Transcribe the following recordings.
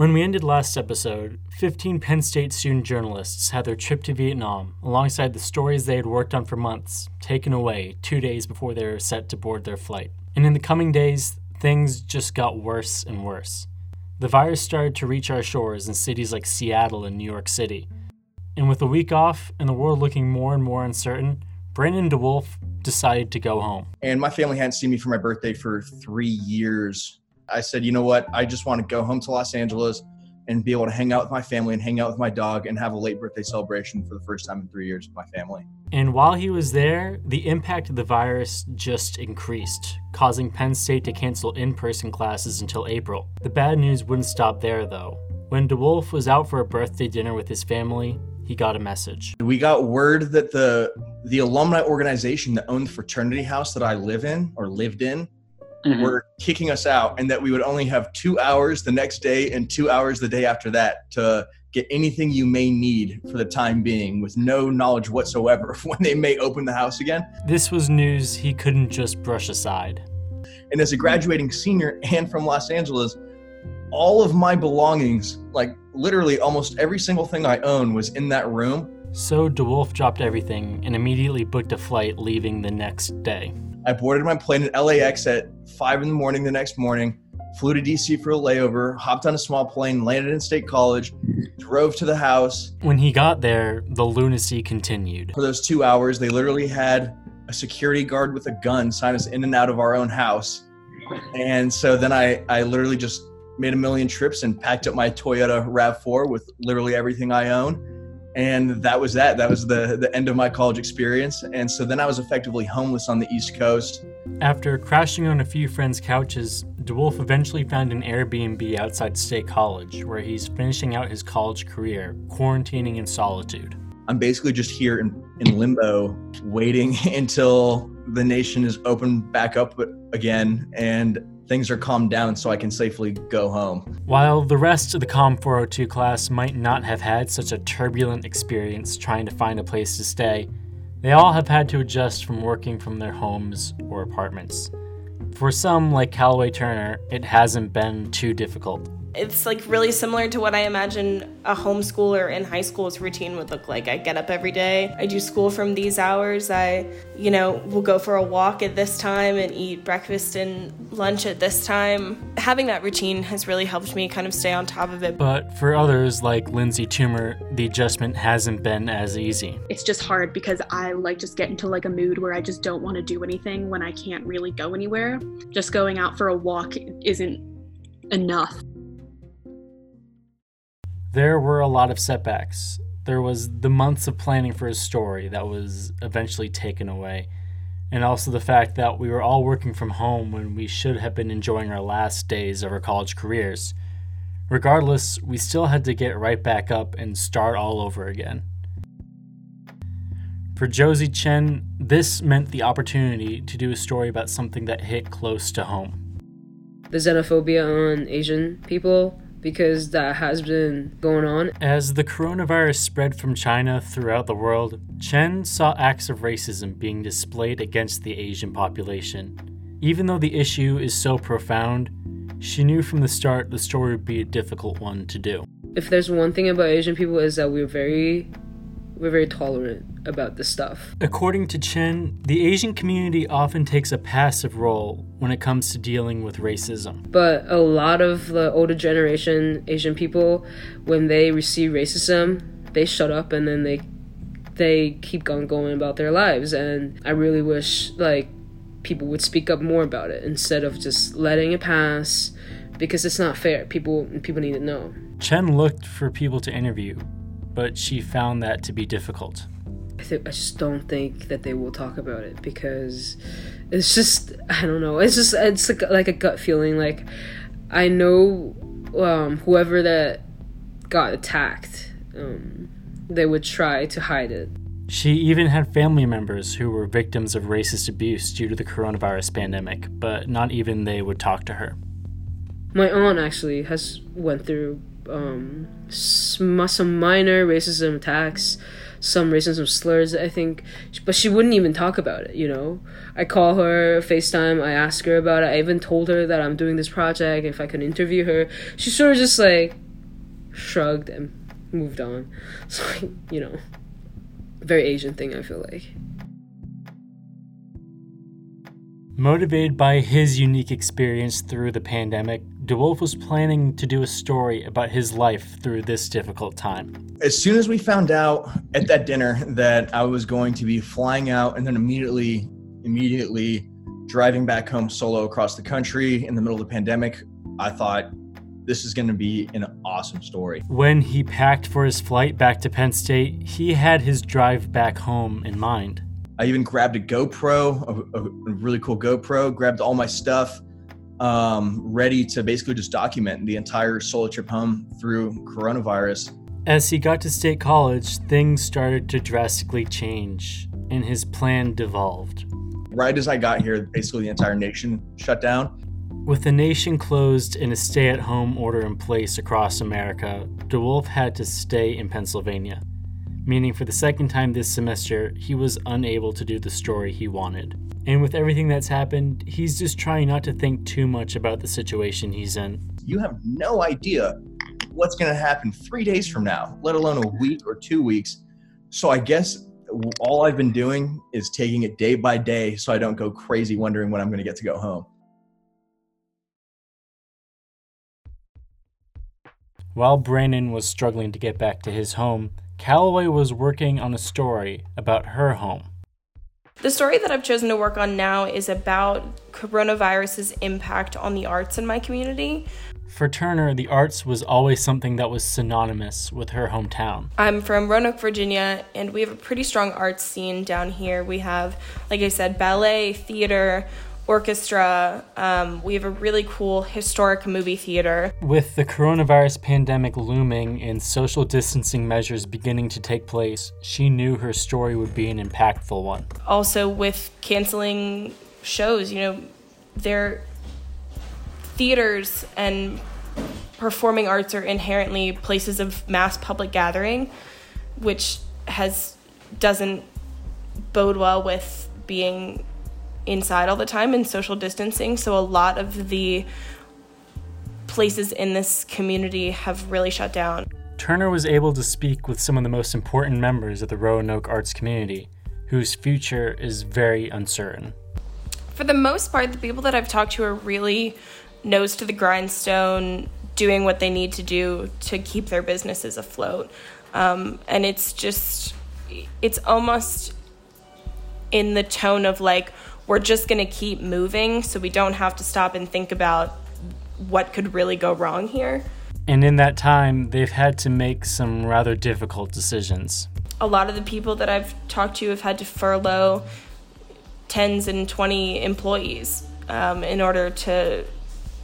When we ended last episode, 15 Penn State student journalists had their trip to Vietnam, alongside the stories they had worked on for months, taken away two days before they were set to board their flight. And in the coming days, things just got worse and worse. The virus started to reach our shores in cities like Seattle and New York City. And with a week off and the world looking more and more uncertain, Brandon DeWolf decided to go home. And my family hadn't seen me for my birthday for three years. I said, you know what? I just want to go home to Los Angeles and be able to hang out with my family and hang out with my dog and have a late birthday celebration for the first time in three years with my family. And while he was there, the impact of the virus just increased, causing Penn State to cancel in person classes until April. The bad news wouldn't stop there, though. When DeWolf was out for a birthday dinner with his family, he got a message. We got word that the the alumni organization that owned the fraternity house that I live in or lived in mm-hmm. were kicking us out and that we would only have two hours the next day and two hours the day after that to get anything you may need for the time being with no knowledge whatsoever of when they may open the house again. This was news he couldn't just brush aside. And as a graduating senior and from Los Angeles, all of my belongings, like literally almost every single thing I own, was in that room. So DeWolf dropped everything and immediately booked a flight leaving the next day. I boarded my plane at LAX at five in the morning the next morning, flew to DC for a layover, hopped on a small plane, landed in State College, drove to the house. When he got there, the lunacy continued. For those two hours, they literally had a security guard with a gun sign us in and out of our own house. And so then I, I literally just made a million trips and packed up my Toyota RAV4 with literally everything I own and that was that. That was the the end of my college experience. And so then i was effectively homeless on the east coast. After crashing on a few friends couches dewolf eventually found an airbnb outside state college where he's finishing out his college career quarantining in solitude. I'm basically just here in, in limbo waiting until the nation is open back up again. And things are calmed down so I can safely go home. While the rest of the COM 402 class might not have had such a turbulent experience trying to find a place to stay, they all have had to adjust from working from their homes or apartments. For some, like Callaway Turner, it hasn't been too difficult. It's like really similar to what I imagine a homeschooler in high school's routine would look like. I get up every day, I do school from these hours, I, you know, will go for a walk at this time and eat breakfast and lunch at this time. Having that routine has really helped me kind of stay on top of it. But for others like Lindsay Toomer, the adjustment hasn't been as easy. It's just hard because I like just get into like a mood where I just don't want to do anything when I can't really go anywhere. Just going out for a walk isn't enough. There were a lot of setbacks. There was the months of planning for his story that was eventually taken away, and also the fact that we were all working from home when we should have been enjoying our last days of our college careers. Regardless, we still had to get right back up and start all over again. For Josie Chen, this meant the opportunity to do a story about something that hit close to home. The xenophobia on Asian people because that has been going on. As the coronavirus spread from China throughout the world, Chen saw acts of racism being displayed against the Asian population. Even though the issue is so profound, she knew from the start the story would be a difficult one to do. If there's one thing about Asian people is that we're very we're very tolerant about this stuff. According to Chen, the Asian community often takes a passive role when it comes to dealing with racism. But a lot of the older generation Asian people, when they receive racism, they shut up and then they they keep on going about their lives. And I really wish like people would speak up more about it instead of just letting it pass because it's not fair. People people need to know. Chen looked for people to interview, but she found that to be difficult. I, th- I just don't think that they will talk about it because it's just I don't know. It's just it's like, like a gut feeling. Like I know um, whoever that got attacked, um, they would try to hide it. She even had family members who were victims of racist abuse due to the coronavirus pandemic, but not even they would talk to her. My aunt actually has went through um, some, minor racism attacks, some racism slurs, I think, but she wouldn't even talk about it, you know? I call her, FaceTime, I ask her about it. I even told her that I'm doing this project, if I could interview her. She sort of just like shrugged and moved on. So, you know, very Asian thing, I feel like. Motivated by his unique experience through the pandemic, DeWolf was planning to do a story about his life through this difficult time. As soon as we found out at that dinner that I was going to be flying out and then immediately, immediately driving back home solo across the country in the middle of the pandemic, I thought this is going to be an awesome story. When he packed for his flight back to Penn State, he had his drive back home in mind. I even grabbed a GoPro, a, a really cool GoPro, grabbed all my stuff, um, ready to basically just document the entire solo trip home through coronavirus. As he got to State College, things started to drastically change, and his plan devolved. Right as I got here, basically the entire nation shut down. With the nation closed and a stay at home order in place across America, DeWolf had to stay in Pennsylvania meaning for the second time this semester, he was unable to do the story he wanted. And with everything that's happened, he's just trying not to think too much about the situation he's in. You have no idea what's going to happen three days from now, let alone a week or two weeks. So I guess all I've been doing is taking it day by day so I don't go crazy wondering when I'm going to get to go home. While Brandon was struggling to get back to his home, Callaway was working on a story about her home. The story that I've chosen to work on now is about coronavirus's impact on the arts in my community. For Turner, the arts was always something that was synonymous with her hometown. I'm from Roanoke, Virginia, and we have a pretty strong arts scene down here. We have, like I said, ballet, theater, orchestra. Um, we have a really cool historic movie theater. With the coronavirus pandemic looming and social distancing measures beginning to take place, she knew her story would be an impactful one. Also, with canceling shows, you know, their theaters and performing arts are inherently places of mass public gathering, which has doesn't bode well with being inside all the time and social distancing. So a lot of the places in this community have really shut down. Turner was able to speak with some of the most important members of the Roanoke arts community, whose future is very uncertain. For the most part, the people that I've talked to are really nose to the grindstone, doing what they need to do to keep their businesses afloat. Um, and it's just, it's almost in the tone of like, we're just going to keep moving so we don't have to stop and think about what could really go wrong here. And in that time, they've had to make some rather difficult decisions. A lot of the people that I've talked to have had to furlough tens and 20 employees um, in order to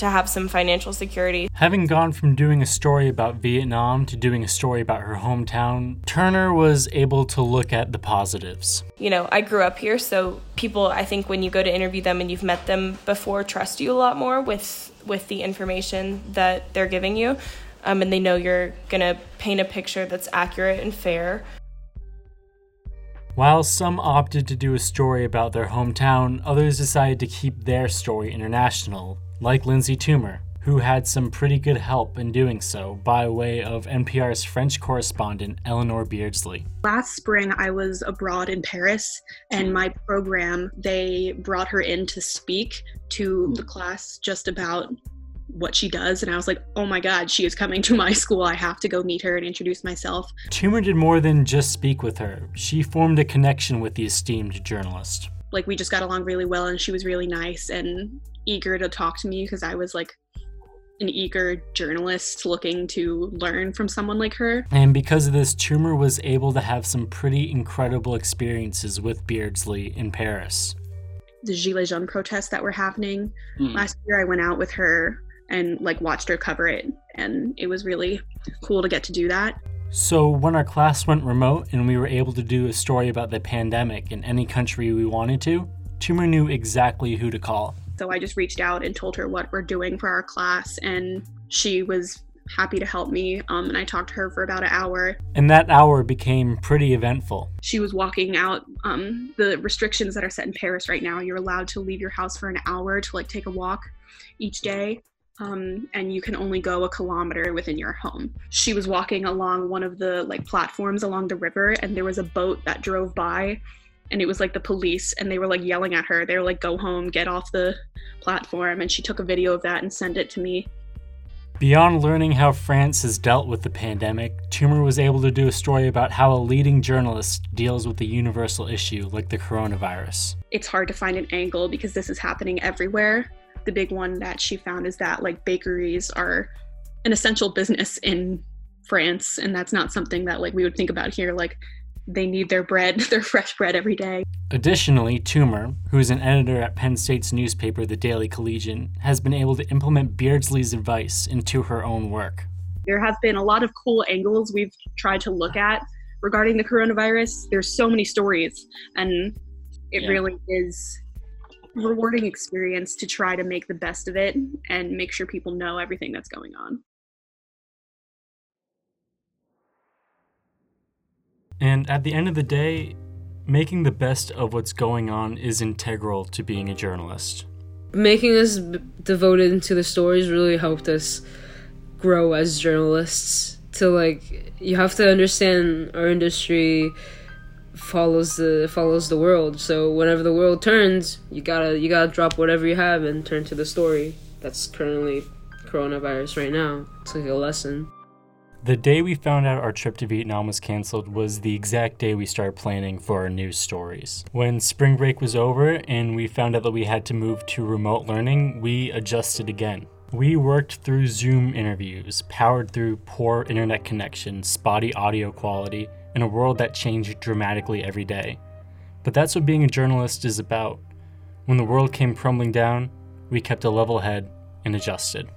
to have some financial security. Having gone from doing a story about Vietnam to doing a story about her hometown, Turner was able to look at the positives. You know, I grew up here, so people, I think when you go to interview them and you've met them before, trust you a lot more with with the information that they're giving you. Um, and they know you're going to paint a picture that's accurate and fair. While some opted to do a story about their hometown, others decided to keep their story international, like Lindsay Toomer, who had some pretty good help in doing so by way of NPR's French correspondent Eleanor Beardsley. Last spring, I was abroad in Paris, and my program, they brought her in to speak to the class just about what she does and i was like oh my god she is coming to my school. I have to go meet her and introduce myself. Toomer did more than just speak with her. She formed a connection with the esteemed journalist like we just got along really well and she was really nice and eager to talk to me because I was like an eager journalist looking to learn from someone like her. And because of this, Toomer was able to have some pretty incredible experiences with Beardsley in Paris. The Gilets Jaunes protests that were happening mm. last year, I went out with her and like watched her cover it, and it was really cool to get to do that. So, when our class went remote and we were able to do a story about the pandemic in any country we wanted to, Toomer knew exactly who to call. So I just reached out and told her what we're doing for our class, and she was happy to help me. Um, and I talked to her for about an hour. And that hour became pretty eventful. She was walking out um, the restrictions that are set in Paris right now. You're allowed to leave your house for an hour to like take a walk each day. Um, and you can only go a kilometer within your home. She was walking along one of the like platforms along the river, and there was a boat that drove by, and it was like the police, and they were like yelling at her. They were like, "Go home, get off the platform." And she took a video of that and sent it to me. Beyond learning how France has dealt with the pandemic, Toomer was able to do a story about how a leading journalist deals with a universal issue like the coronavirus. It's hard to find an angle because this is happening everywhere the big one that she found is that like bakeries are an essential business in France, and that's not something that like we would think about here. Like they need their bread, their fresh bread every day. Additionally, Toomer, who is an editor at Penn State's newspaper, The Daily Collegian, has been able to implement Beardsley's advice into her own work. There have been a lot of cool angles we've tried to look at regarding the coronavirus. There's so many stories, and it yeah. really is rewarding experience to try to make the best of it and make sure people know everything that's going on. And at the end of the day, making the best of what's going on is integral to being a journalist. Making us b- devoted to the stories really helped us grow as journalists. To like, you have to understand our industry follows the follows the world. So whenever the world turns, you gotta you gotta drop whatever you have and turn to the story that's currently coronavirus right now. It's like a lesson. The day we found out our trip to Vietnam was canceled was the exact day we started planning for our news stories. When spring break was over and we found out that we had to move to remote learning, we adjusted again. We worked through Zoom interviews, powered through poor internet connection, spotty audio quality, in a world that changed dramatically every day. But that's what being a journalist is about. When the world came crumbling down, we kept a level head and adjusted.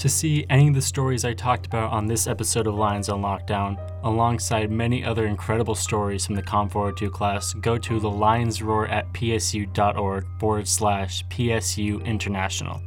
To see any of the stories I talked about on this episode of Lions on Lockdown, alongside many other incredible stories from the Com 402 class, go to the Lions Roar at psu.org forward slash PSU International.